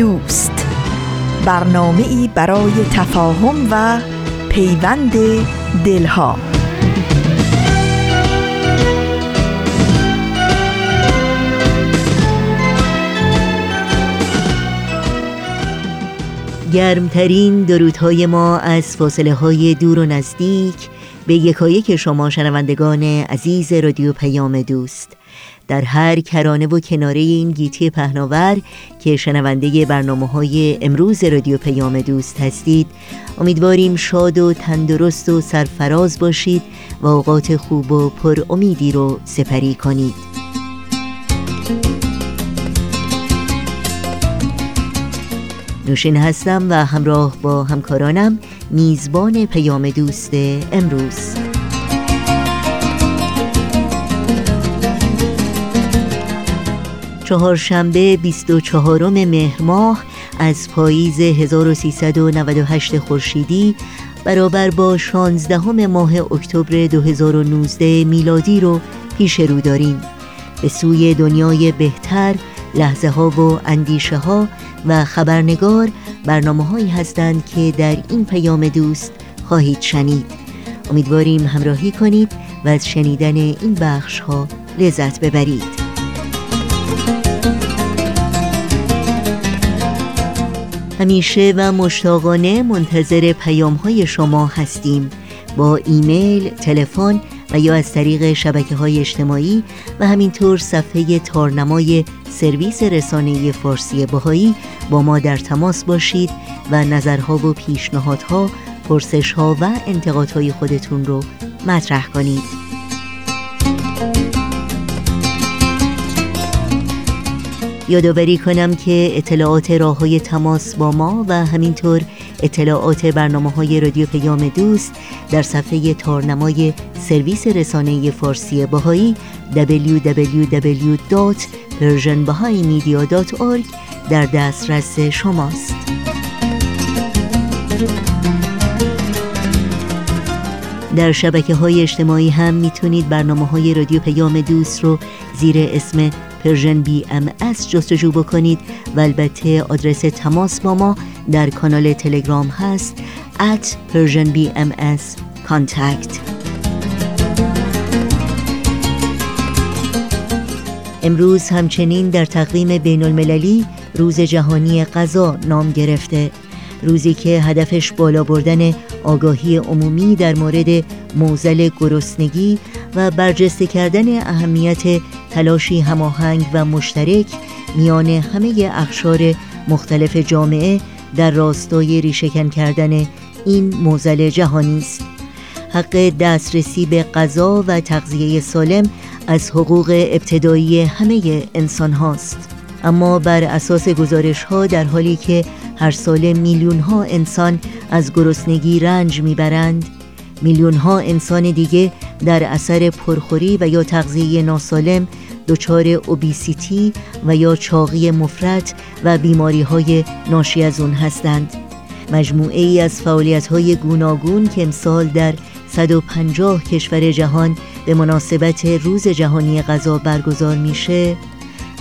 دوست. برنامه ای برای تفاهم و پیوند دلها. گرمترین درودهای ما از فاصله های دور و نزدیک به یکایک شما شنوندگان عزیز رادیو پیام دوست. در هر کرانه و کناره این گیتی پهناور که شنونده برنامه های امروز رادیو پیام دوست هستید. امیدواریم شاد و تندرست و سرفراز باشید و اوقات خوب و پر امیدی رو سپری کنید. نوشین هستم و همراه با همکارانم میزبان پیام دوست امروز. چهارشنبه 24 مهر ماه از پاییز 1398 خورشیدی برابر با 16 ماه اکتبر 2019 میلادی رو پیش رو داریم. به سوی دنیای بهتر لحظه ها و اندیشه ها و خبرنگار برنامه هایی هستند که در این پیام دوست خواهید شنید. امیدواریم همراهی کنید و از شنیدن این بخش ها لذت ببرید. همیشه و مشتاقانه منتظر پیام های شما هستیم با ایمیل، تلفن و یا از طریق شبکه های اجتماعی و همینطور صفحه تارنمای سرویس رسانه فارسی باهایی با ما در تماس باشید و نظرها و پیشنهادها، پرسشها و انتقادهای خودتون رو مطرح کنید. یادآوری کنم که اطلاعات راه های تماس با ما و همینطور اطلاعات برنامه های رادیو پیام دوست در صفحه تارنمای سرویس رسانه فارسی باهایی www.persianbahaimedia.org در دسترس شماست. در شبکه های اجتماعی هم می‌تونید برنامه های رادیو پیام دوست رو زیر اسم Persian BMS جستجو بکنید و البته آدرس تماس با ما در کانال تلگرام هست at Persian BMS contact امروز همچنین در تقویم بین المللی روز جهانی غذا نام گرفته. روزی که هدفش بالا بردن آگاهی عمومی در مورد موزل گرسنگی و برجسته کردن اهمیت تلاشی هماهنگ و مشترک میان همه اخشار مختلف جامعه در راستای ریشهکن کردن این موزل جهانی است. حق دسترسی به غذا و تغذیه سالم از حقوق ابتدایی همه انسان هاست اما بر اساس گزارش ها در حالی که هر سال میلیون ها انسان از گرسنگی رنج می‌برند میلیون ها انسان دیگه در اثر پرخوری و یا تغذیه ناسالم دچار اوبیسیتی و یا چاقی مفرط و بیماری های ناشی از اون هستند. مجموعه ای از فعالیت های گوناگون که امسال در 150 کشور جهان به مناسبت روز جهانی غذا برگزار میشه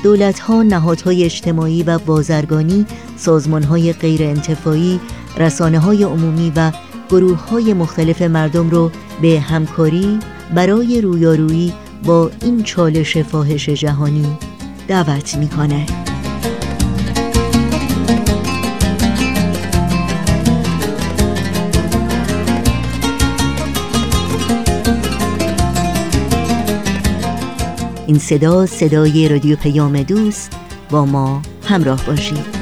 دولت ها نهادهای اجتماعی و بازرگانی سازمان های غیر انتفاعی رسانه های عمومی و گروه های مختلف مردم رو به همکاری برای رویارویی با این چالش فاحش جهانی دعوت می‌کنه. این صدا صدای رادیو پیام دوست با ما همراه باشید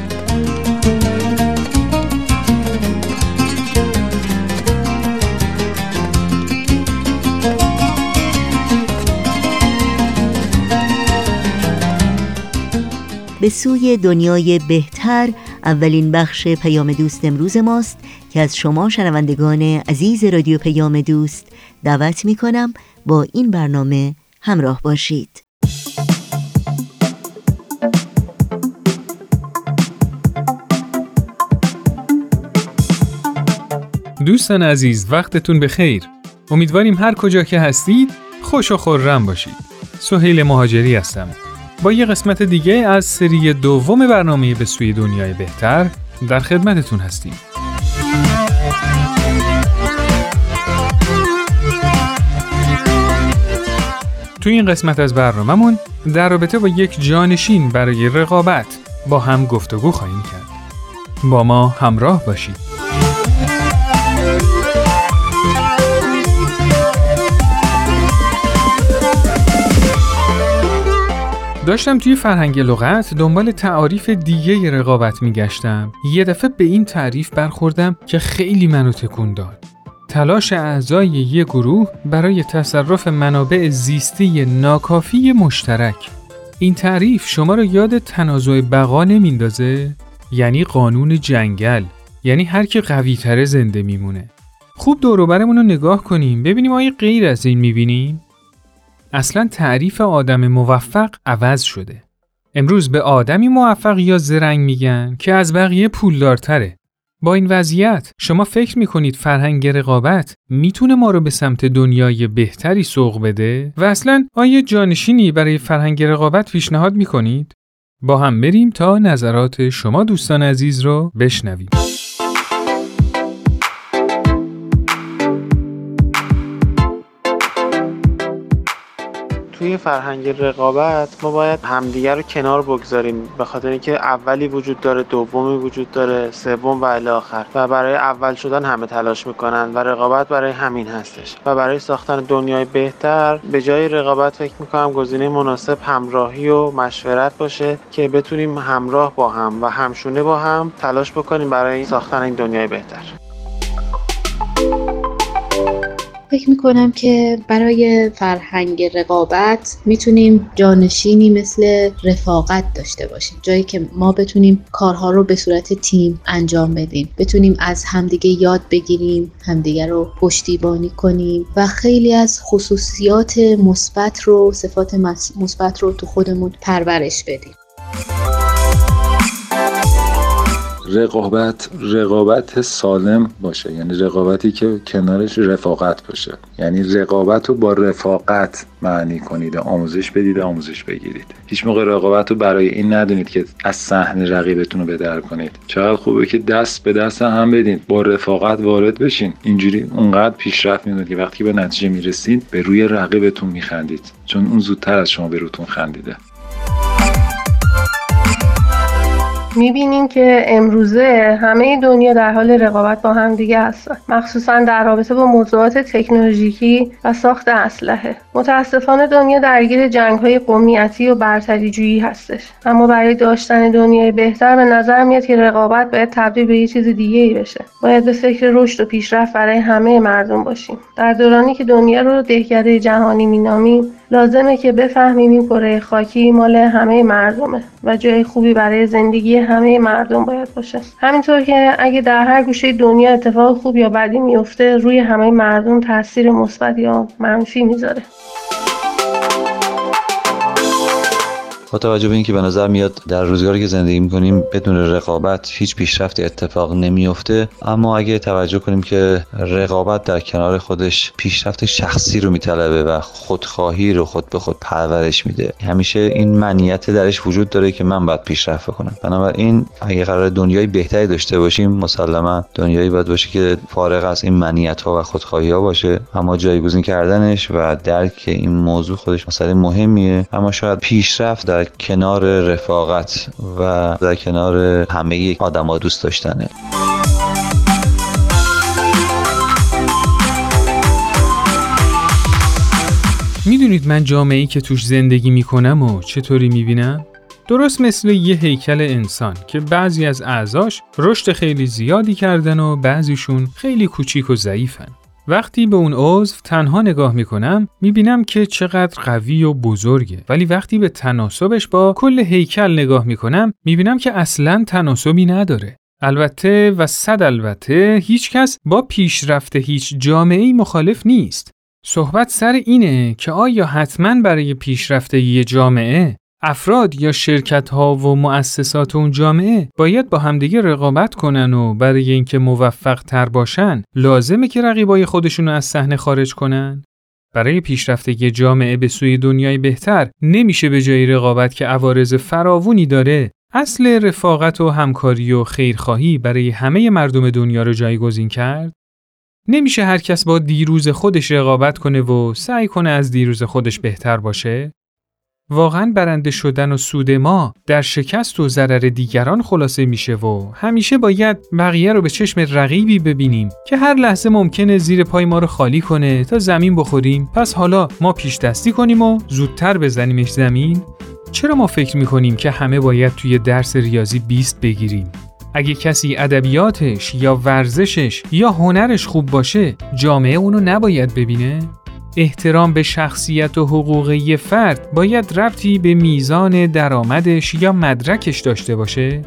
به سوی دنیای بهتر. اولین بخش پیام دوست امروز ماست که از شما شنوندگان عزیز رادیو پیام دوست دعوت می کنم با این برنامه همراه باشید. دوستان عزیز وقتتون به خیر امیدواریم هر کجا که هستید خوش و خورم باشید. سهیل مهاجری هستم. با یه قسمت دیگه از سری دوم برنامه به سوی دنیای بهتر در خدمتتون هستیم. توی این قسمت از برنامهمون در رابطه با یک جانشین برای رقابت با هم گفتگو خواهیم کرد. با ما همراه باشید. داشتم توی فرهنگ لغت دنبال تعاریف دیگه رقابت میگشتم. یه دفعه به این تعریف برخوردم که خیلی منو تکون داد. تلاش اعضای یه گروه برای تصرف منابع زیستی ناکافی مشترک. این تعریف شما رو یاد تنازع بقا نمیندازه؟ یعنی قانون جنگل. یعنی هر کی قوی تره زنده میمونه. خوب دوروبرمون رو نگاه کنیم ببینیم آیا غیر از این می‌بینیم؟ اصلا تعریف آدم موفق عوض شده. امروز به آدمی موفق یا زرنگ میگن که از بقیه پولدارتره. با این وضعیت شما فکر می‌کنید فرهنگ رقابت می‌تونه ما رو به سمت دنیای بهتری سوق بده و اصلا آیا جانشینی برای فرهنگ رقابت پیشنهاد می‌کنید؟ با هم بریم تا نظرات شما دوستان عزیز رو بشنویم. توی فرهنگ رقابت ما باید همدیگر رو کنار بگذاریم به خاطر اینکه اولی وجود داره دومی وجود داره سوم و الی آخر. و برای اول شدن همه تلاش می‌کنن و رقابت برای همین هستش. و برای ساختن دنیای بهتر به جای رقابت فکر می‌کنم گزینه مناسب همراهی و مشورت باشه که بتونیم همراه با هم و همشونه با هم تلاش بکنیم برای ساختن این دنیای بهتر. فکر می‌کنم که برای فرهنگ رقابت می‌تونیم جانشینی مثل رفاقت داشته باشیم. جایی که ما بتونیم کارها رو به صورت تیم انجام بدیم. بتونیم از همدیگه یاد بگیریم همدیگه رو پشتیبانی کنیم و خیلی از خصوصیات مثبت رو صفات مثبت رو تو خودمون پرورش بدیم. رقابت رقابت سالم باشه. یعنی رقابتی که کنارش رفاقت باشه. یعنی رقابت رو با رفاقت معنی کنید. آموزش بدید آموزش بگیرید. هیچ موقع رقابت رو برای این ندونید که از صحنه رقیبتون رو بدر کنید. چقدر خوبه که دست به دست هم بدید با رفاقت وارد بشین. اینجوری اونقدر پیشرفت می‌دونید که وقتی به نتیجه می‌رسید به روی رقیبتون میخندید. چون اون زودتر از شما به روتون خندیده. می‌بینیم که امروزه همه دنیا در حال رقابت با هم دیگه هستن مخصوصا در رابطه با موضوعات تکنولوژیکی و ساخت اسلحه. متاسفانه دنیا درگیر جنگ های قومیتی و برتری جویی هستش. اما برای داشتن دنیای بهتر به نظر میاد که رقابت باید تبدیل به یه چیز دیگه ای بشه. باید به فکر رشد و پیشرفت برای همه مردم باشیم. در دورانی که دنیا رو دهکده جهانی مینامیم لازمه که بفهمیم این کره خاکی مال همه مردمه و جای خوبی برای زندگی همه مردم باید باشه. همینطور که اگه در هر گوشه دنیا اتفاق خوب یا بدی میفته روی همه مردم تاثیر مثبت یا منفی می‌ذاره. با توجه به اینکه به نظر میاد در روزگاری که زندگی می‌کنیم بدون رقابت هیچ پیشرفتی اتفاق نمیفته اما اگه توجه کنیم که رقابت در کنار خودش پیشرفت شخصی رو میطلبه و خودخواهی رو خود به خود پرورش میده. همیشه این منیت درش وجود داره که من باید پیشرفت کنم بنابراین اگه قرار دنیای بهتری داشته باشیم مسلما دنیایی باید باشه که فارغ از این منیت ها و خودخواهی ها باشه. اما جایگزین کردنش و درک این موضوع خودش مسئله مهمیه. اما شاید پیشرفت در کنار رفاقت و در کنار همه آدما دوست داشتنه می‌دونید من جامعه ای که توش زندگی می‌کنم و چطوری می‌بینم؟ درست مثل یه هیکل انسان که بعضی از اعضاش رشد خیلی زیادی کردن و بعضیشون خیلی کوچیک و ضعیفن. وقتی به اون عضو تنها نگاه می‌کنم می‌بینم که چقدر قوی و بزرگه ولی وقتی به تناسبش با کل هیکل نگاه می‌کنم می‌بینم که اصلا تناسبی نداره. البته و صد البته هیچ کس با پیشرفت هیچ جامعه مخالف نیست. صحبت سر اینه که آیا حتما برای پیشرفت یه جامعه افراد یا شرکت ها و مؤسسات اون جامعه باید با همدیگه رقابت کنن و برای اینکه موفق تر باشن لازمه که رقیبای خودشونو از صحنه خارج کنن؟ برای پیشرفت یه جامعه به سوی دنیای بهتر نمیشه به جای رقابت که عوارض فراوونی داره اصل رفاقت و همکاری و خیرخواهی برای همه مردم دنیا رو جایگزین کرد؟ نمیشه هر کس با دیروز خودش رقابت کنه و سعی کنه از دیروز خودش بهتر باشه؟ واقعا برنده شدن و سود ما در شکست و ضرر دیگران خلاصه میشه و همیشه باید بقیه رو به چشم رقیبی ببینیم که هر لحظه ممکنه زیر پای ما رو خالی کنه تا زمین بخوریم. پس حالا ما پیش دستی کنیم و زودتر بزنیمش زمین. چرا ما فکر می‌کنیم که همه باید توی درس ریاضی 20 بگیریم؟ اگه کسی ادبیاتش یا ورزشش یا هنرش خوب باشه جامعه اونو نباید ببینه؟ احترام به شخصیت و حقوق یه فرد باید ربطی به میزان درآمدش یا مدرکش داشته باشه؟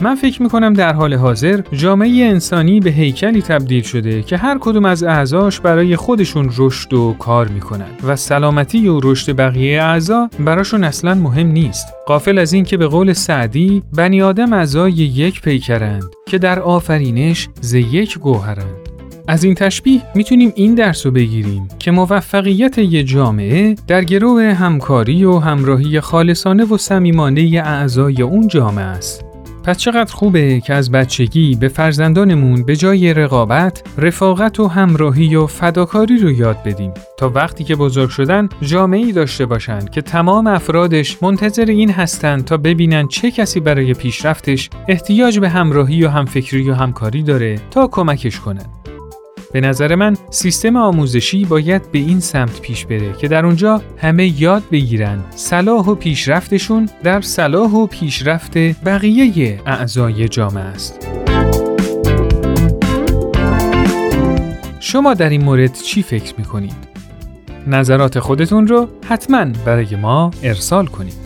من فکر می‌کنم در حال حاضر جامعه انسانی به هیکلی تبدیل شده که هر کدوم از اعضاش برای خودشون رشد و کار می‌کنن و سلامتی و رشد بقیه اعضا براشون اصلا مهم نیست. قافل از این که به قول سعدی بنی آدم اعضای یک پیکرند که در آفرینش ز یک گوهرند. از این تشبیه می‌تونیم این درس رو بگیریم که موفقیت یه جامعه در گروه همکاری و همراهی خالصانه و صمیمانه اعضای اون جامعه است. پس چقدر خوبه که از بچگی به فرزندانمون به جای رقابت، رفاقت و همراهی و فداکاری رو یاد بدیم تا وقتی که بزرگ شدن جامعه‌ای داشته باشن که تمام افرادش منتظر این هستند تا ببینن چه کسی برای پیشرفتش احتیاج به همراهی و همفکری و همکاری داره تا کمکش کنن. به نظر من سیستم آموزشی باید به این سمت پیش بره که در اونجا همه یاد بگیرن صلاح و پیشرفتشون در صلاح و پیشرفت بقیه اعضای جامعه است. شما در این مورد چی فکر می‌کنید؟ نظرات خودتون رو حتما برای ما ارسال کنید.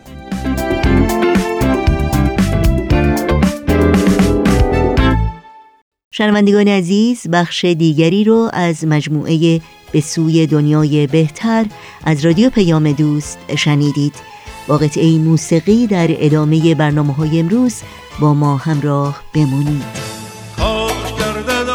شنوندگان عزیز بخش دیگری رو از مجموعه به سوی دنیای بهتر از رادیو پیام دوست شنیدید. با قطعه موسیقی در ادامه برنامه های امروز با ما همراه بمونید. کاش گردد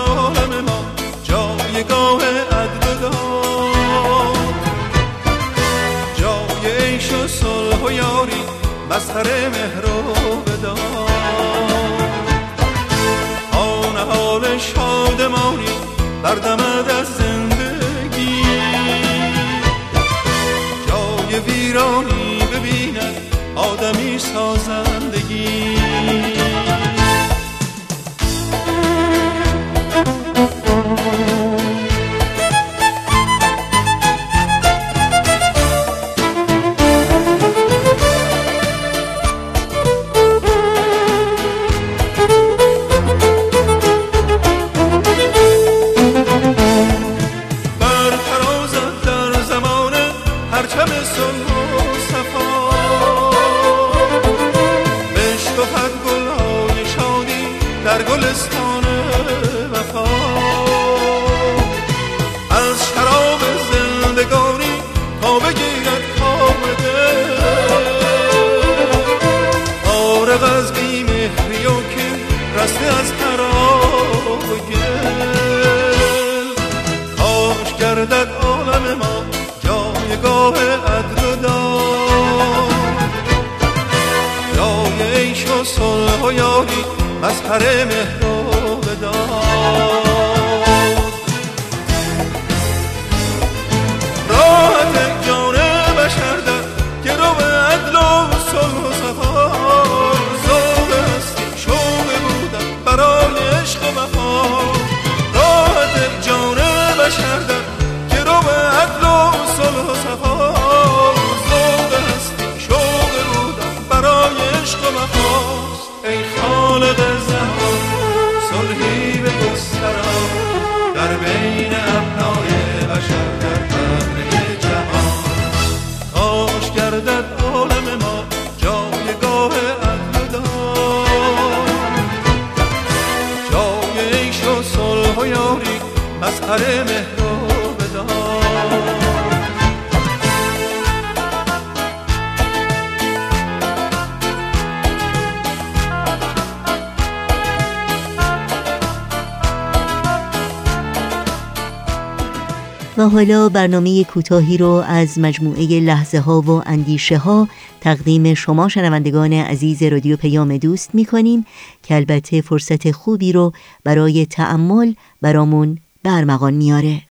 حالا برنامه کوتاهی رو از مجموعه لحظه ها و اندیشه ها تقدیم شما شنوندگان عزیز رادیو پیام دوست می کنیم که البته فرصت خوبی رو برای تعمل برامون برمغان میاره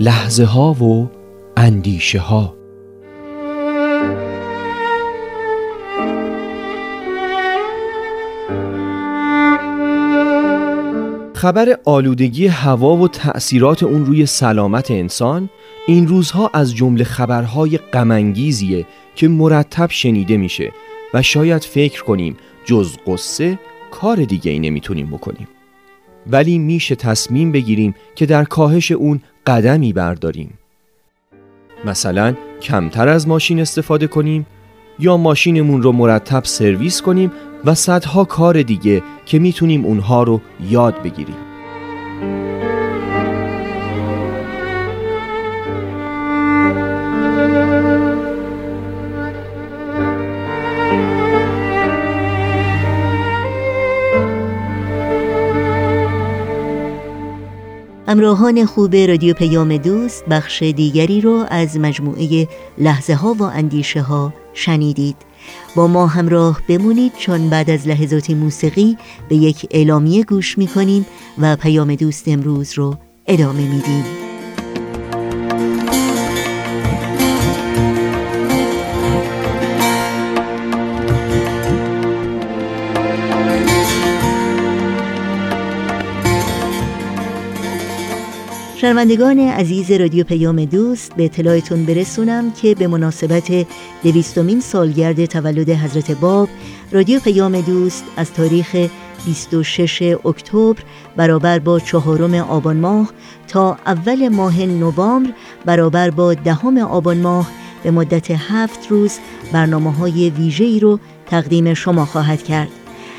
لحظه ها و اندیشه ها خبر آلودگی هوا و تأثیرات اون روی سلامت انسان این روزها از جمله خبرهای غمانگیزیه که مرتب شنیده میشه و شاید فکر کنیم جز قصه کار دیگه ای نمی‌تونیم بکنیم. ولی میشه تصمیم بگیریم که در کاهش اون قدمی برداریم. مثلا کمتر از ماشین استفاده کنیم یا ماشینمون رو مرتب سرویس کنیم و صدها کار دیگه که می‌تونیم اونها رو یاد بگیریم. همراهان خوب رادیو پیام دوست بخش دیگری رو از مجموعه لحظه ها و اندیشه ها شنیدید. با ما همراه بمونید چون بعد از لحظات موسیقی به یک اعلامیه گوش می‌کنیم و پیام دوست امروز رو ادامه میدیم. شنوندگان عزیز رادیو پیام دوست به اطلاعتون برسونم که به مناسبت دویستمین سالگرد تولد حضرت باب رادیو پیام دوست از تاریخ 26 اکتبر برابر با چهارم آبان ماه تا اول ماه نوامبر برابر با دهم آبان ماه به مدت هفت روز برنامه های ویژه‌ای رو تقدیم شما خواهد کرد.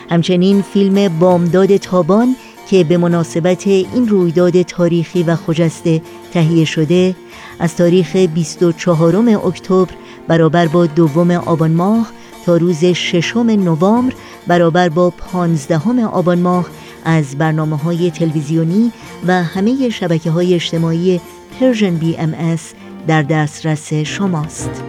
همچنین فیلم بامداد تابان که به مناسبت این رویداد تاریخی و خجسته تهیه شده از تاریخ 24 اکتبر برابر با دوم آبان ماه تا روز ششم نوامبر برابر با پانزدهم آبان ماه از برنامه های تلویزیونی و همه شبکه های اجتماعی Persian BMS در دسترس شماست.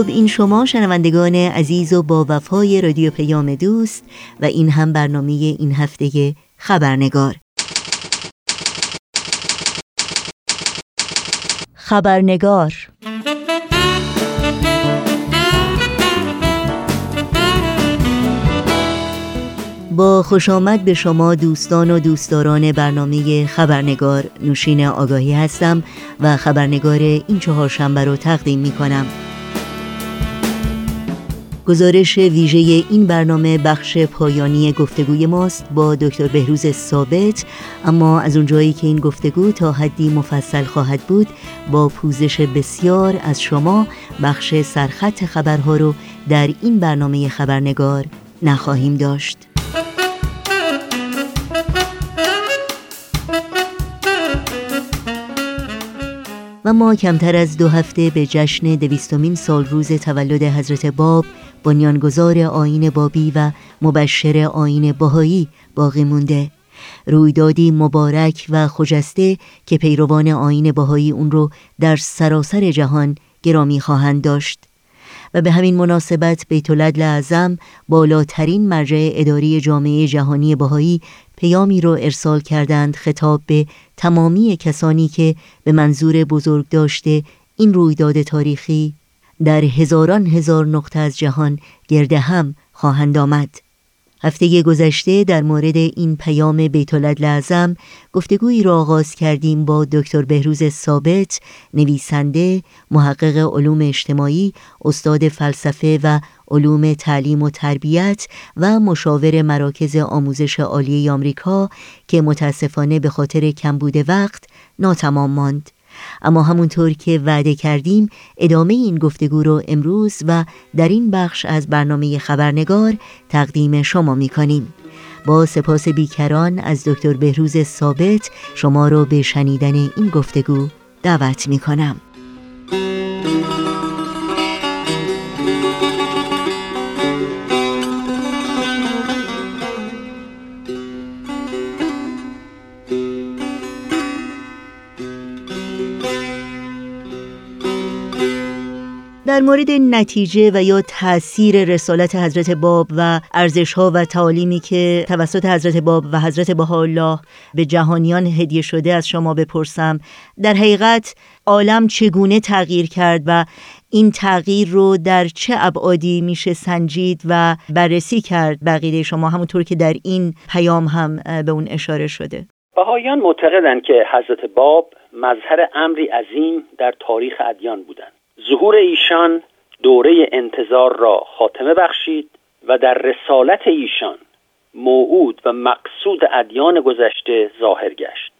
خب این شما شنوندگان عزیز و با وفای رادیو پیام دوست و این هم برنامه این هفته خبرنگار. خبرنگار. با خوش آمد به شما دوستان و دوستداران برنامه خبرنگار. نوشین آگاهی هستم و خبرنگار این چهارشنبه رو تقدیم می کنم گزارش ویژه این برنامه بخش پایانی گفتگوی ماست با دکتر بهروز ثابت. اما از اونجایی که این گفتگو تا حدی مفصل خواهد بود با پوزش بسیار از شما بخش سرخط خبرها رو در این برنامه خبرنگار نخواهیم داشت. و ما کمتر از دو هفته به جشن دویستمین سال روز تولد حضرت باب بنیانگذار آین بابی و مبشر آین باهایی باقی مونده. رویدادی مبارک و خجسته که پیروان آین باهایی اون رو در سراسر جهان گرامی خواهند داشت. و به همین مناسبت بیت العدل اعظم بالاترین مرجع اداری جامعه جهانی بهایی پیامی رو ارسال کردند خطاب به تمامی کسانی که به منظور بزرگ داشته این رویداد تاریخی در هزاران هزار نقطه از جهان گرده هم خواهند آمد. هفته گذشته در مورد این پیام بیت لازم گفتگویی را آغاز کردیم با دکتر بهروز ثابت نویسنده محقق علوم اجتماعی استاد فلسفه و علوم تعلیم و تربیت و مشاور مراکز آموزش عالی آمریکا که متاسفانه به خاطر کمبود وقت ناتمام ماند. اما همونطور که وعده کردیم ادامه این گفتگو رو امروز و در این بخش از برنامه خبرنگار تقدیم شما می کنیم. با سپاس بیکران از دکتر بهروز ثابت شما رو به شنیدن این گفتگو دعوت می کنم. در مورد نتیجه و یا تاثیر رسالت حضرت باب و ارزش ها و تعالیمی که توسط حضرت باب و حضرت بهاءالله به جهانیان هدیه شده از شما بپرسم در حقیقت عالم چگونه تغییر کرد و این تغییر رو در چه ابعادی میشه سنجید و بررسی کرد؟ بقیده شما همونطور که در این پیام هم به اون اشاره شده. بهایان معتقدند که حضرت باب مظهر امری عظیم در تاریخ ادیان بودند. ظهور ایشان دوره انتظار را خاتمه بخشید و در رسالت ایشان موعود و مقصود ادیان گذشته ظاهر گشت.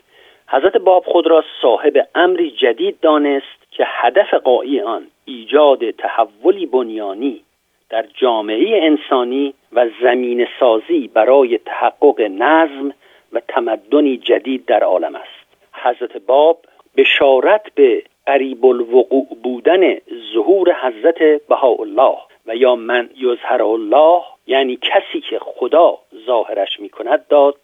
حضرت باب خود را صاحب امری جدید دانست که هدف قایی آن ایجاد تحولی بنیانی در جامعه انسانی و زمین سازی برای تحقق نظم و تمدنی جدید در عالم است. حضرت باب بشارت به قریب الوقوع بودن ظهور حضرت بهاءالله و یا من یظهر الله یعنی کسی که خدا ظاهرش می کند داد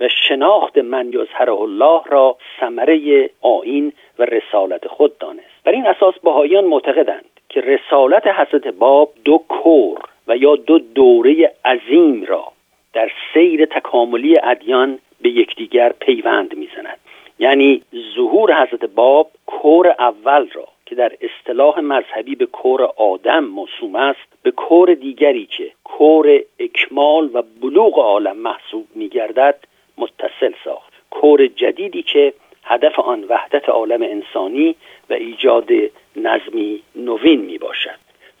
و شناخت من یظهر الله را ثمره آین و رسالت خود دانست. بر این اساس بهاییان معتقدند که رسالت حضرت باب دو کور و یا دو دوره عظیم را در سیر تکاملی ادیان به یکدیگر پیوند می‌زند. یعنی ظهور حضرت باب کور اول را که در اصطلاح مذهبی به کور آدم موسوم است به کور دیگری که کور اکمال و بلوغ عالم محسوب میگردد متصل ساخت. کور جدیدی که هدف آن وحدت عالم انسانی و ایجاد نظمی نوین می باشد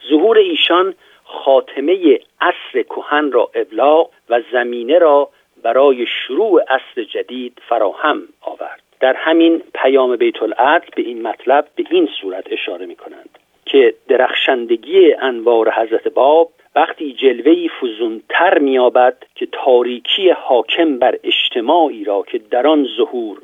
ظهور ایشان خاتمه عصر کهن را ابلاغ و زمینه را برای شروع عصر جدید فراهم آورد. در همین پیام بیت العدل به این مطلب به این صورت اشاره می کنند که درخشندگی انوار حضرت باب وقتی جلوهی فزونتر میابد که تاریکی حاکم بر اجتماعی را که در آن ظهور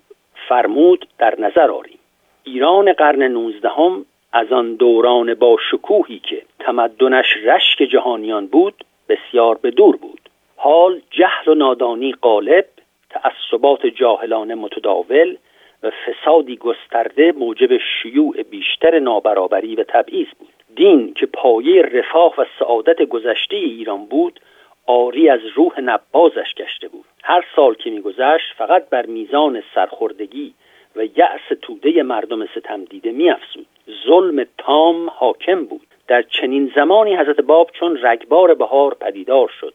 فرمود در نظر آریم. ایران قرن نوزدهم از آن دوران با شکوهی که تمدنش رشک جهانیان بود بسیار به دور بود. حال جهل و نادانی غالب تعصبات جاهلانه متداول و فسادی گسترده موجب شیوع بیشتر نابرابری و تبعیض بود. دین که پایه رفاه و سعادت گذشته ایران بود آری از روح نبازش گشته بود. هر سال که میگذشت فقط بر میزان سرخوردگی و یأس توده مردم ستم دیده میافزود. ظلم تام حاکم بود. در چنین زمانی حضرت باب چون رگبار بهار پدیدار شد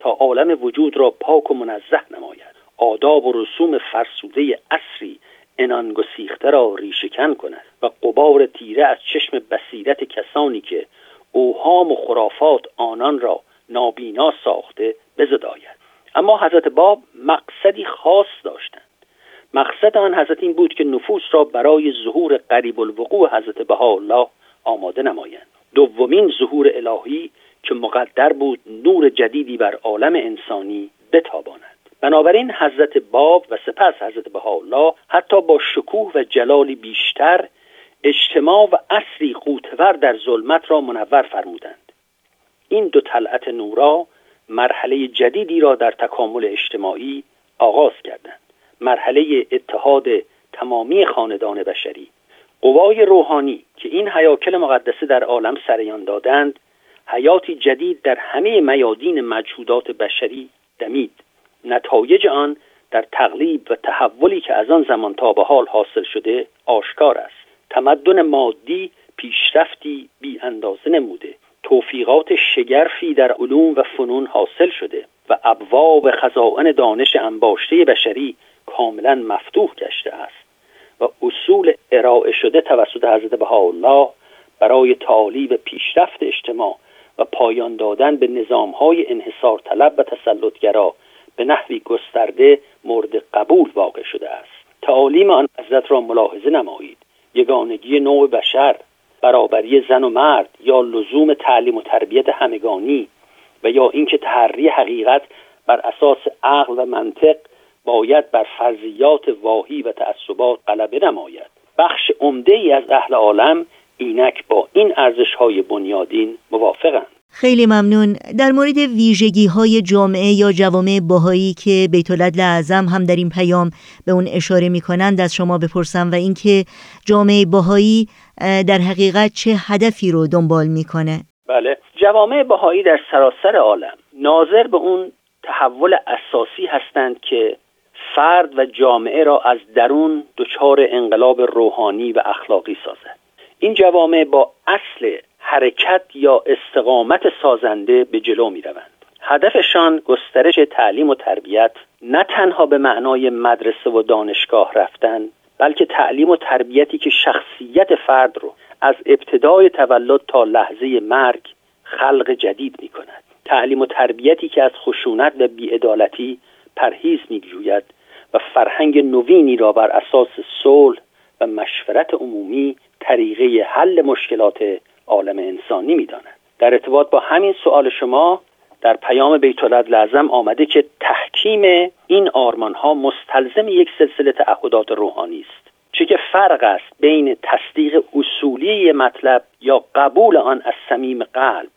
تا عالم وجود را پاک و منزه نماید. آداب و رسوم فرسوده اصری انان گسیخته را ریشکن کند و قبار تیره از چشم بصیرت کسانی که اوهام و خرافات آنان را نابینا ساخته بزداید اما حضرت باب مقصدی خاص داشتند. مقصد آن حضرت این بود که نفوس را برای ظهور قریب الوقوع حضرت بهاءالله آماده نمایند. دومین ظهور الهی که مقدر بود نور جدیدی بر عالم انسانی بتاباند. بنابراین حضرت باب و سپس حضرت بهاءالله حتی با شکوه و جلالی بیشتر اجتماع و اصری قوتور در ظلمت را منور فرمودند. این دو طلعت نورا مرحله جدیدی را در تکامل اجتماعی آغاز کردند. مرحله اتحاد تمامی خاندان بشری. قوای روحانی که این حیاکل مقدسه در عالم سریان دادند حیاتی جدید در همه میادین مجهودات بشری دمید. نتایج آن در تقلیب و تحولی که از آن زمان تا به حال حاصل شده آشکار است. تمدن مادی پیشرفتی بی اندازه نموده. توفیقات شگرفی در علوم و فنون حاصل شده و ابواب خزائن دانش انباشته بشری کاملا مفتوح گشته است و اصول ارائه شده توسط حضرت بهاءالله برای تعالی پیشرفت اجتماع و پایان دادن به نظامهای انحصار طلب و تسلطگرا به نحوی گسترده مورد قبول واقع شده است. تعالیم آن حضرت را ملاحظه نمایید. یگانگی نوع بشر برابری زن و مرد یا لزوم تعلیم و تربیت همگانی و یا اینکه تحری حقیقت بر اساس عقل و منطق باید بر فرضیات واهی و تعصبات غلبه نماید. بخش عمده ای از اهل عالم اینک با این ارزش های بنیادین موافقند. خیلی ممنون. در مورد ویژگی های جامعه یا جوامع باهایی که بیت اعظم هم در این پیام به اون اشاره می کنند از شما بپرسم و اینکه جامعه باهایی در حقیقت چه هدفی رو دنبال می‌کنه؟ بله. جوامع باهایی در سراسر عالم ناظر به اون تحول اساسی هستند که فرد و جامعه را از درون دچار انقلاب روحانی و اخلاقی سازد. این جوامع با اصل حرکت یا استقامت سازنده به جلو می روند. هدفشان گسترش تعلیم و تربیت نه تنها به معنای مدرسه و دانشگاه رفتن بلکه تعلیم و تربیتی که شخصیت فرد رو از ابتدای تولد تا لحظه مرگ خلق جدید می کند تعلیم و تربیتی که از خشونت و بیعدالتی پرهیز میجوید و فرهنگ نوینی را بر اساس صلح و مشورت عمومی طریقه حل مشکلات عالم انسانی می‌داند. در ارتباط با همین سوال شما در پیام بیت لازم آمده که تحکیم این آرمان ها مستلزم یک سلسله تعهدات روحانی است. چه که فرق است بین تصدیق اصولی مطلب یا قبول آن از صمیم قلب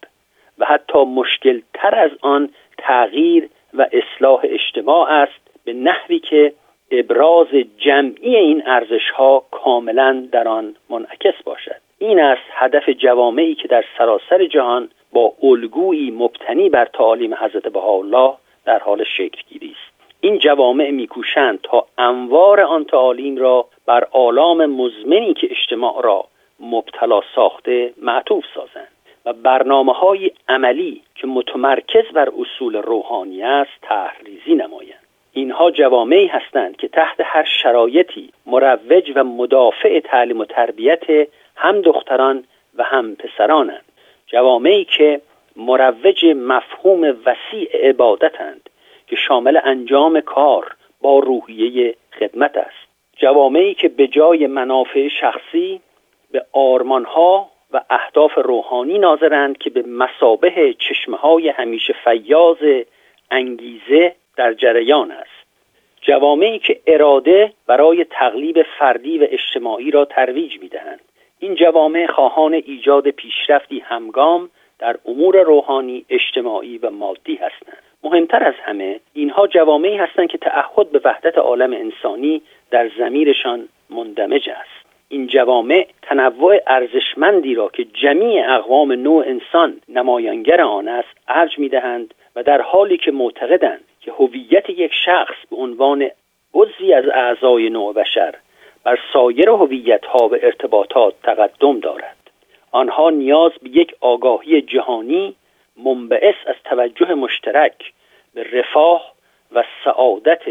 و حتی مشکل تر از آن تغییر و اصلاح اجتماع است به نحوی که ابراز جمعی این ارزش ها کاملا در آن منعکس باشد. این است هدف جوامعی که در سراسر جهان با الگویی مبتنی بر تعالیم حضرت بهاءالله در حال شکل گیری است. این جوامع میکوشند تا انوار آن تعالیم را بر آلام مزمنی که اجتماع را مبتلا ساخته معطوف سازند و برنامه های عملی که متمرکز بر اصول روحانی است تحریزی نمایند. اینها جوامعی هستند که تحت هر شرایطی مروج و مدافع تعلیم و تربیت هم دختران و هم پسرانند جوامعی که مروج مفهوم وسیع عبادتند که شامل انجام کار با روحیه خدمت است. جوامعی که به جای منافع شخصی به آرمانها و اهداف روحانی ناظرند که به مسابه چشمه های همیشه فیاض انگیزه در جریان است. جوامعی که اراده برای تقلیب فردی و اجتماعی را ترویج می‌دهند. این جوامع خواهان ایجاد پیشرفتی همگام در امور روحانی اجتماعی و مادی هستند. مهمتر از همه اینها جوامعی هستند که تعهد به وحدت عالم انسانی در زمیرشان مندمج است. این جوامع تنوع ارزشمندی را که جمیع اقوام نوع انسان نمایانگر آن است ارج می‌دهند و در حالی که معتقدند که هویت یک شخص به عنوان عضوی از اعضای نوع بشر بر سایر هویت ها و ارتباطات تقدم دارد آنها نیاز به یک آگاهی جهانی منبعث از توجه مشترک به رفاه و سعادت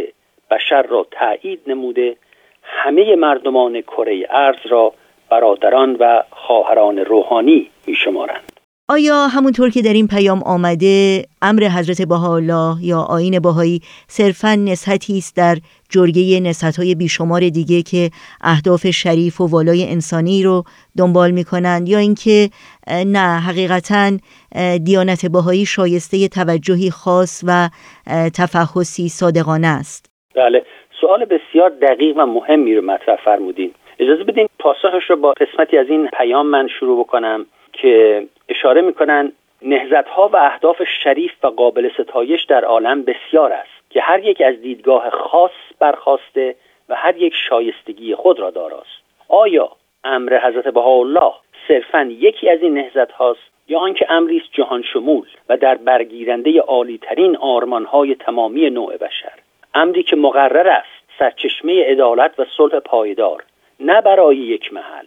بشر را تایید نموده همه مردمان کره ارز را برادران و خواهران روحانی می شمارند. آیا همونطور که در این پیام آمده امر حضرت بهاءالله یا آین باهایی صرفا نسحتی است در جرگه نسحتهای بیشمار دیگه که اهداف شریف و والای انسانی رو دنبال می‌کنند یا اینکه نه حقیقتا دیانت باهایی شایسته توجهی خاص و تفحصی صادقانه است؟ بله سوال بسیار دقیق و مهمی رو مطرح فرمودین. اجازه بدین پاسخش رو با قسمتی از این پیام من شروع بکنم. که اشاره می‌کنن نهزتها و اهداف شریف و قابل ستایش در عالم بسیار است که هر یک از دیدگاه خاص برخواسته و هر یک شایستگی خود را داراست. آیا امر حضرت بهاءالله صرفا یکی از این نهزت هاست یا آنکه امری است جهان شمول و در برگیرنده عالیترین آرمانهای تمامی نوع بشر؟ امری که مقرر است سرچشمه عدالت و صلح پایدار نه برای یک محل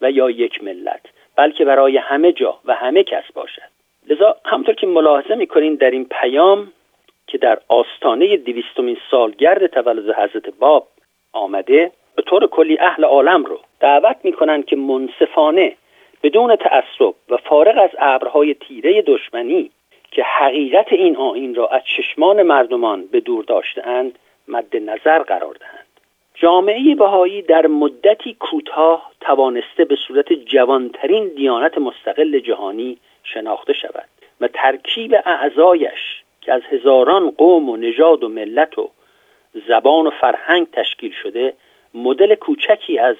و یا یک ملت بلکه برای همه جا و همه کس باشد. لذا همطور که ملاحظه می‌کنیم در این پیام که در آستانه دویستمین سالگرد تولد حضرت باب آمده به طور کلی اهل عالم رو دعوت می‌کنند که منصفانه بدون تعصب و فارغ از ابرهای تیره دشمنی که حقیقت این آین را از چشمان مردمان به دور داشتهاند مد نظر قرار دهند. جامعه بهایی در مدتی کوتاه توانسته به صورت جوانترین دیانت مستقل جهانی شناخته شود و ترکیب اعضایش که از هزاران قوم و نژاد و ملت و زبان و فرهنگ تشکیل شده مدل کوچکی از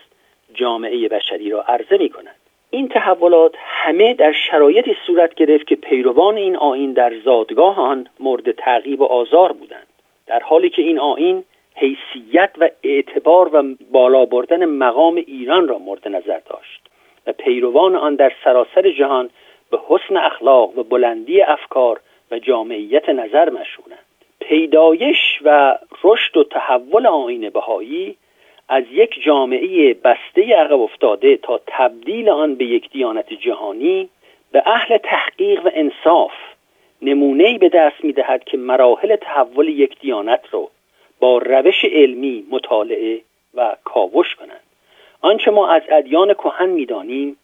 جامعه بشری را عرضه می کند این تحولات همه در شرایطی صورت گرفت که پیروان این آین در زادگاه آن مورد تعقیب و آزار بودند در حالی که این آین حیثیت و اعتبار و بالا بردن مقام ایران را مورد نظر داشت و پیروان آن در سراسر جهان به حسن اخلاق و بلندی افکار و جامعیت نظر مشهورند. پیدایش و رشد و تحول آین بهایی از یک جامعه بسته عقب افتاده تا تبدیل آن به یک دیانت جهانی به اهل تحقیق و انصاف نمونه به دست می دهد که مراحل تحول یک دیانت رو با روش علمی مطالعه و کاوش کنند. آنچه ما از ادیان کهن می‌دانیم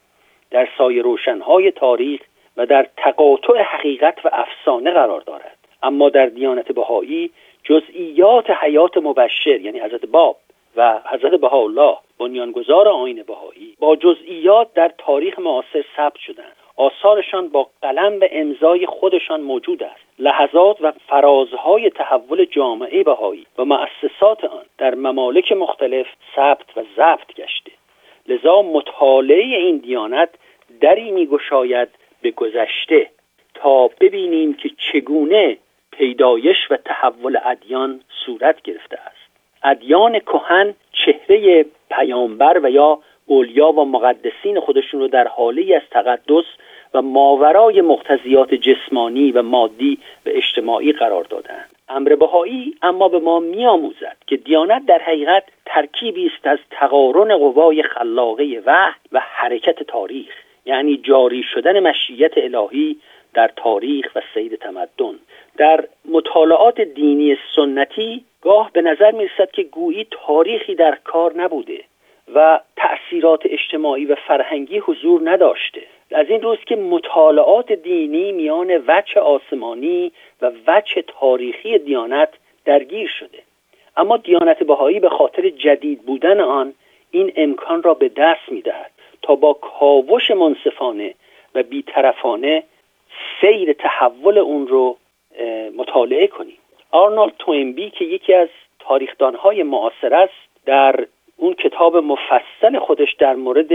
در سایه روشنهای تاریخ و در تقاطع حقیقت و افسانه قرار دارد. اما در دیانت بهایی جزئیات حیات مبشر یعنی حضرت باب و حضرت بهاءالله بنیانگذار آین بهایی با جزئیات در تاریخ معاصر ثبت شدند آثارشان با قلم و امضای خودشان موجود است. لحظات و فرازهای تحول جامعه بهایی و مؤسسات آن در ممالک مختلف ثبت و ضبط گشته. لذا مطالعه این دیانت دری میگشاید به گذشته تا ببینیم که چگونه پیدایش و تحول ادیان صورت گرفته است. ادیان کهن چهره پیامبر و یا اولیا و مقدسین خودشون رو در حالی از تقدس و ماورای مقتضیات جسمانی و مادی و اجتماعی قرار دادند. امر بهایی اما به ما میآموزد که دیانت در حقیقت ترکیبی است از تقارن قوای خلاقه وحی و حرکت تاریخ یعنی جاری شدن مشیت الهی در تاریخ و سیر تمدن. در مطالعات دینی سنتی گاه به نظر می رسد که گویی تاریخی در کار نبوده. و تأثیرات اجتماعی و فرهنگی حضور نداشته. از این روز که مطالعات دینی میان وچه آسمانی و وچه تاریخی دیانت درگیر شده. اما دیانت بهایی به خاطر جدید بودن آن این امکان را به دست می دهد تا با کاوش منصفانه و بیطرفانه سیر تحول اون رو مطالعه کنیم. آرنولد توینبی که یکی از تاریخدانهای معاصر است در اون کتاب مفصل خودش در مورد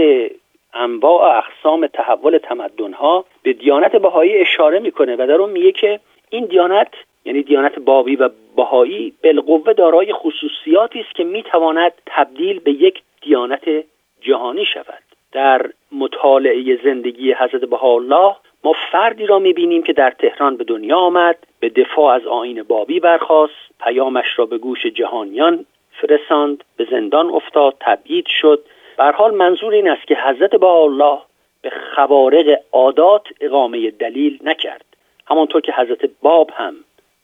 انواع اقسام تحول تمدنها به دیانت بهایی اشاره می‌کنه و در اون میگه که این دیانت یعنی دیانت بابی و بهایی بالقوه دارای خصوصیاتی است که می‌تواند تبدیل به یک دیانت جهانی شود. در مطالعه زندگی حضرت بهاءالله ما فردی را می‌بینیم که در تهران به دنیا آمد به دفاع از آین بابی برخاست پیامش را به گوش جهانیان فرساند به زندان افتاد تبعید شد. به حال منظور این است که حضرت الله به خوارق عادات اقامه دلیل نکرد. همانطور که حضرت باب هم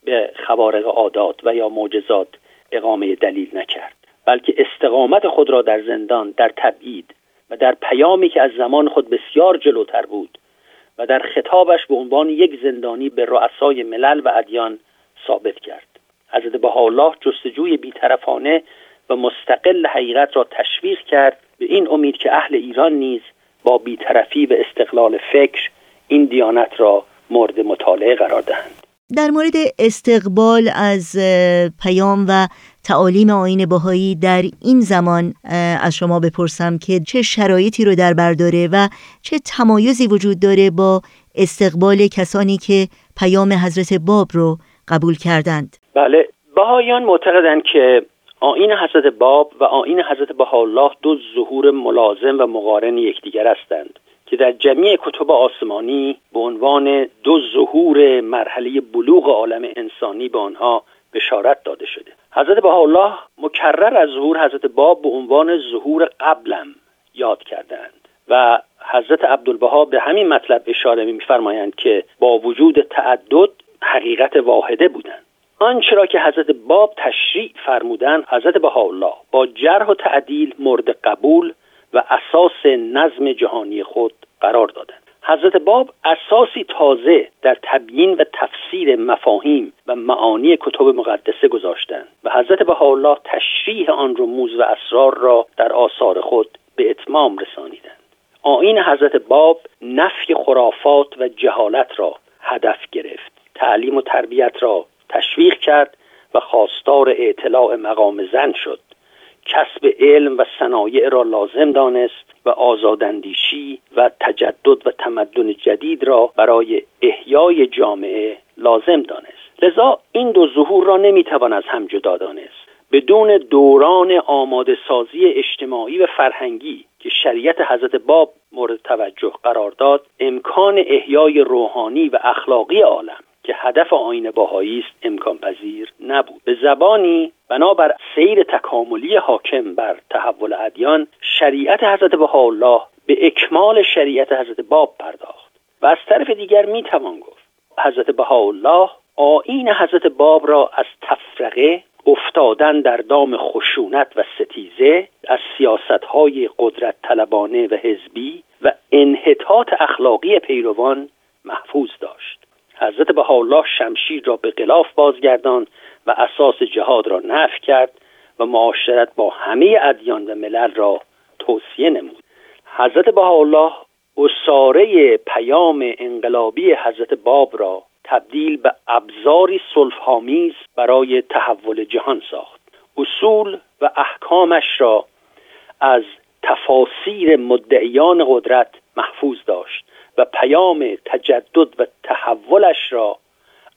به خوارق عادات و یا معجزات اقامه دلیل نکرد. بلکه استقامت خود را در زندان در تبعید و در پیامی که از زمان خود بسیار جلوتر بود و در خطابش به عنوان یک زندانی به رؤسای ملل و ادیان ثابت کرد. حضرت الله جستجوی بیطرفانه و مستقل حقیقت را تشویق کرد به این امید که اهل ایران نیز با بیطرفی و استقلال فکر این دیانت را مورد مطالعه قرار دهند. در مورد استقبال از پیام و تعالیم آین باهایی در این زمان از شما بپرسم که چه شرایطی رو در بر داره و چه تمایزی وجود داره با استقبال کسانی که پیام حضرت باب رو قبول کردند. بله بهایان معتقدند که آین حضرت باب و آین حضرت بهاءالله دو ظهور ملازم و مقارن یکدیگر هستند که در جمعی کتب آسمانی به عنوان دو ظهور مرحله بلوغ عالم انسانی به آنها بشارت داده شده. حضرت بهاءالله مکرر از ظهور حضرت باب به عنوان ظهور قبلم یاد کردند و حضرت عبدالبها به همین مطلب اشاره میفرمایند که با وجود تعدد حقیقت واحده بودند آنچه را که حضرت باب تشریع فرمودند حضرت بهاءالله با جرح و تعدیل مورد قبول و اساس نظم جهانی خود قرار دادند. حضرت باب اساسی تازه در تبیین و تفسیر مفاهیم و معانی کتب مقدسه گذاشتند و حضرت بهاءالله تشریح آن رموز و اسرار را در آثار خود به اتمام رسانیدند. آین حضرت باب نفی خرافات و جهالت را هدف گرفت. تعلیم و تربیت را تشویق کرد و خواستار اطلاع مقام زن شد. کسب علم و صنایع را لازم دانست و آزاداندیشی و تجدد و تمدن جدید را برای احیای جامعه لازم دانست. لذا این دو ظهور را نمی‌توان از هم جدا دانست. بدون دوران آماده سازی اجتماعی و فرهنگی که شریعت حضرت باب مورد توجه قرار داد امکان احیای روحانی و اخلاقی عالم که هدف آین باهایی است امکان پذیر نبود. به زبانی بنابر سیر تکاملی حاکم بر تحول ادیان شریعت حضرت بهاءالله به اکمال شریعت حضرت باب پرداخت و از طرف دیگر می توان گفت. حضرت بهاءالله آین حضرت باب را از تفرقه افتادن در دام خشونت و ستیزه از سیاست های قدرت طلبانه و حزبی و انحطاط اخلاقی پیروان محفوظ داشت. حضرت بهاءالله شمشیر را به غلاف بازگردان و اساس جهاد را نفی کرد و معاشرت با همه ادیان و ملل را توصیه نمود. حضرت بهاءالله اساره پیام انقلابی حضرت باب را تبدیل به ابزاری صلحآمیز برای تحول جهان ساخت. اصول و احکامش را از تفاسیر مدعیان قدرت محفوظ داشت. و پیام تجدد و تحولش را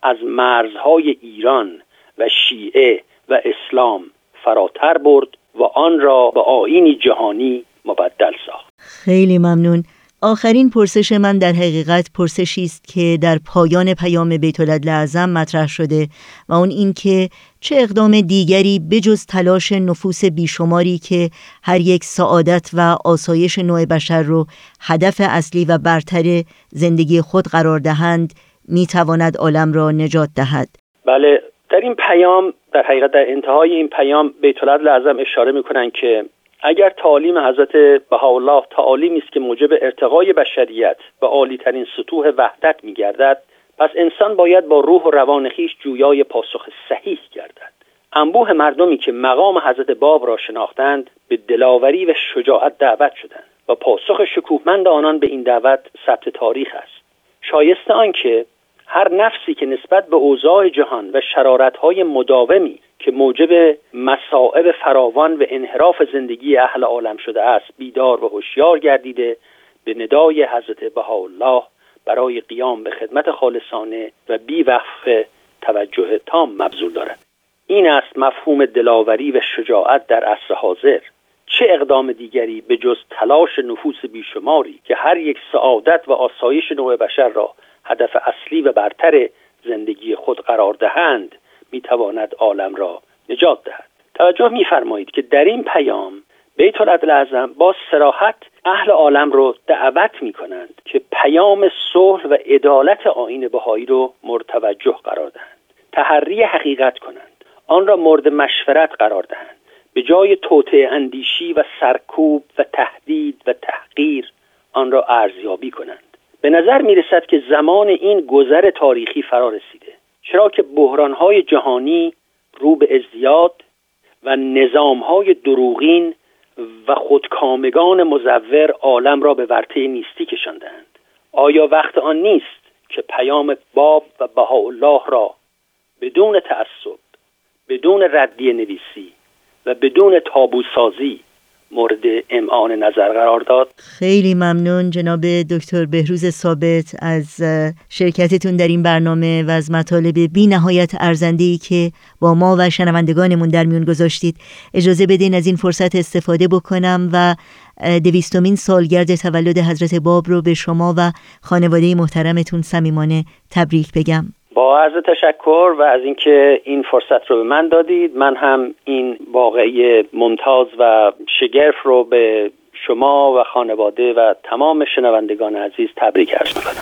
از مرزهای ایران و شیعه و اسلام فراتر برد و آن را به آینی جهانی مبدل ساخت. خیلی ممنون. آخرین پرسش من در حقیقت پرسشی است که در پایان پیام بیت اعظم مطرح شده و اون اینکه چه اقدام دیگری بجز تلاش نفوس بیشماری که هر یک سعادت و آسایش نوع بشر رو هدف اصلی و برتر زندگی خود قرار دهند می‌تواند عالم را نجات دهد. بله در این پیام در حقیقت در انتهای این پیام بیت اعظم اشاره می‌کنن که اگر تعالیم حضرت بهاءالله تعالیمی است که موجب ارتقای بشریت به عالیترین سطوح وحدت میگردد پس انسان باید با روح و روان خیش جویای پاسخ صحیح گردد. انبوه مردمی که مقام حضرت باب را شناختند به دلاوری و شجاعت دعوت شدند و پاسخ شکوهمند آنان به این دعوت ثبت تاریخ است. شایسته آنکه هر نفسی که نسبت به اوضاع جهان و شرارتهای مداومی که موجب مصائب فراوان و انحراف زندگی اهل عالم شده است بیدار و هوشیار گردیده به ندای حضرت بهاءالله برای قیام به خدمت خالصانه و بی وقف توجه تام مبذول دارد. این است مفهوم دلاوری و شجاعت در عصر حاضر. چه اقدام دیگری به جز تلاش نفوس بیشماری که هر یک سعادت و آسایش نوع بشر را هدف اصلی و برتر زندگی خود قرار دهند می‌تواند عالم را نجات دهد. توجه میفرمایید که در این پیام بیت اعظم با سراحت اهل عالم رو دعوت می کنند که پیام صلح و عدالت آین بهایی رو مرتوجه قرار دهند. تحری حقیقت کنند. آن را مورد مشورت قرار دهند. به جای توطعه اندیشی و سرکوب و تهدید و تحقیر آن را ارزیابی کنند. به نظر می رسد که زمان این گذر تاریخی فرا رسیده. چرا که بحرانهای جهانی رو به ازدیاد و نظامهای دروغین و خودکامگان مزور عالم را به ورطه نیستی کشاندند آیا وقت آن نیست که پیام باب و بهاءالله را بدون تعصب بدون ردی نویسی و بدون تابو سازی مورد امعان نظر قرار داد. خیلی ممنون جناب دکتر بهروز ثابت از شرکتتون در این برنامه و از مطالب بی نهایت ارزنده که با ما و شنوندگانمون در میون گذاشتید. اجازه بدین از این فرصت استفاده بکنم و دویستمین سالگرد تولد حضرت باب رو به شما و خانواده محترمتون صمیمانه تبریک بگم. با عرض تشکر و از اینکه این فرصت رو به من دادید من هم این واقعی ممتاز و شگرف رو به شما و خانواده و تمام شنوندگان عزیز تبریک ارز می‌کنم.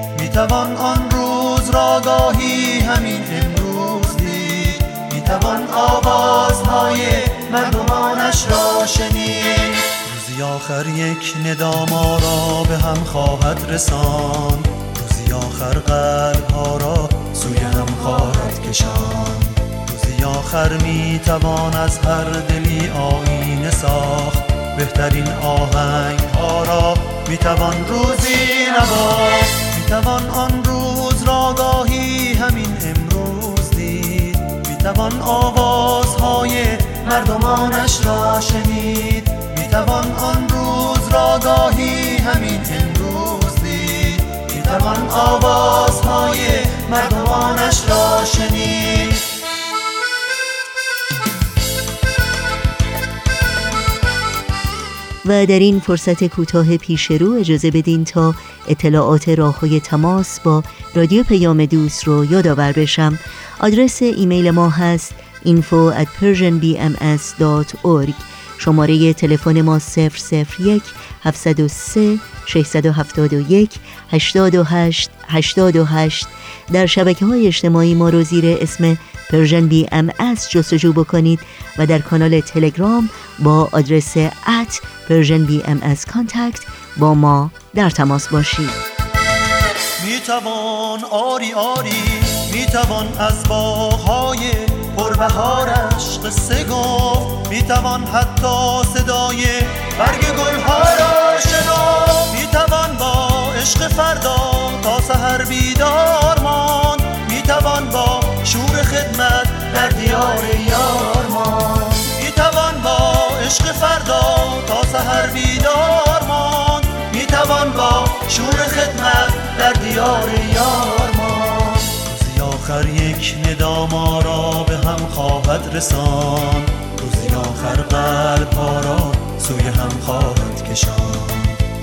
می توان آن روز را گاهی همین امروز دید. می توان آوازهای مردمانش را شنید. روزی آخر یک نداما را به هم خواهد رسان روزی آخر قلب ها را سوی هم خواهد کشان روزی آخر می توان از هر دلی آینه ساخت. بهترین آهنگ ها را می توان روزی نواخت. توان آن روز را گاهی همین امروز دید. می‌توان آوازهای مردمانش را شنید. می‌توان آن روز را گاهی همین امروز دید. می‌توان آوازهای مردمانش را شنید. و در این فرصت کوتاه پیش رو اجازه بدین تا اطلاعات راههای تماس با رادیو پیام دوست رو یادآور بشم. آدرس ایمیل ما هست info شماره تلفن ما 001 703 671 828 828 در شبکه های اجتماعی ما رو زیر اسم Persian BMS جستجو بکنید و در کانال تلگرام با آدرس at Persian BMS Contact با ما در تماس باشید. می توان آری آری می توان از باغهای پربهارش قصه گفت می توان حتی صدای برگ گلها را شنو می توان با عشق فردا تا سحر بیدار مان می توان با شور خدمت در دیار یار مان می توان با عشق فردا تا سحر بیدار مان می توان با شور خدمت در دیار یار مان آخر یک ندام را به هم خواهد رسان. روزی آخر قلب ها را سوی هم خواهد کشان.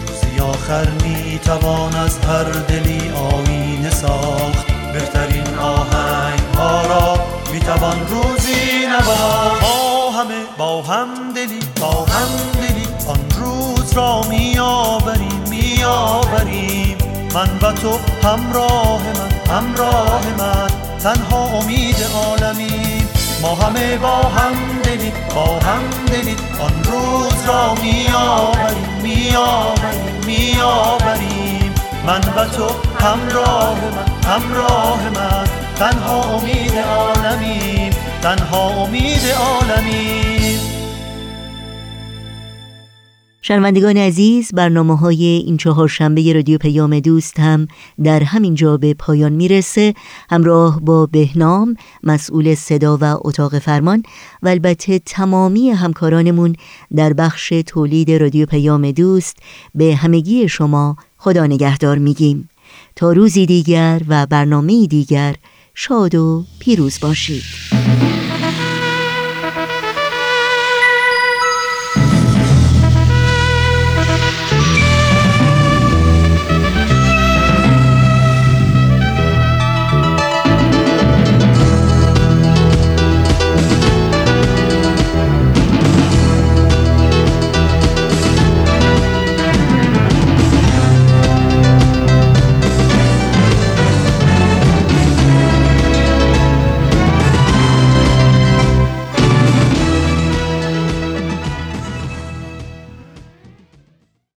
روزی آخر می توان از هر دلی آینه ساخت. بهترین آهنگ ها را می توان روزی نواخت. با همه با هم دلی با هم دلی آن روز را می آوریم می آوریم. من و تو همراه من همراه تنها امید عالمیم ما همه با هم دلی با هم دلی آن روز را می آوریم می آوریم من و تو همراه من همراه من. تنها امید عالمیم تنها امید عالمیم شنوندگان عزیز برنامه های این چهار شنبه رادیو پیام دوست هم در همین جا به پایان می‌رسه. همراه با بهنام مسئول صدا و اتاق فرمان و البته تمامی همکارانمون در بخش تولید رادیو پیام دوست به همگی شما خدا نگهدار میگیم. تا روزی دیگر و برنامه دیگر شاد و پیروز باشید.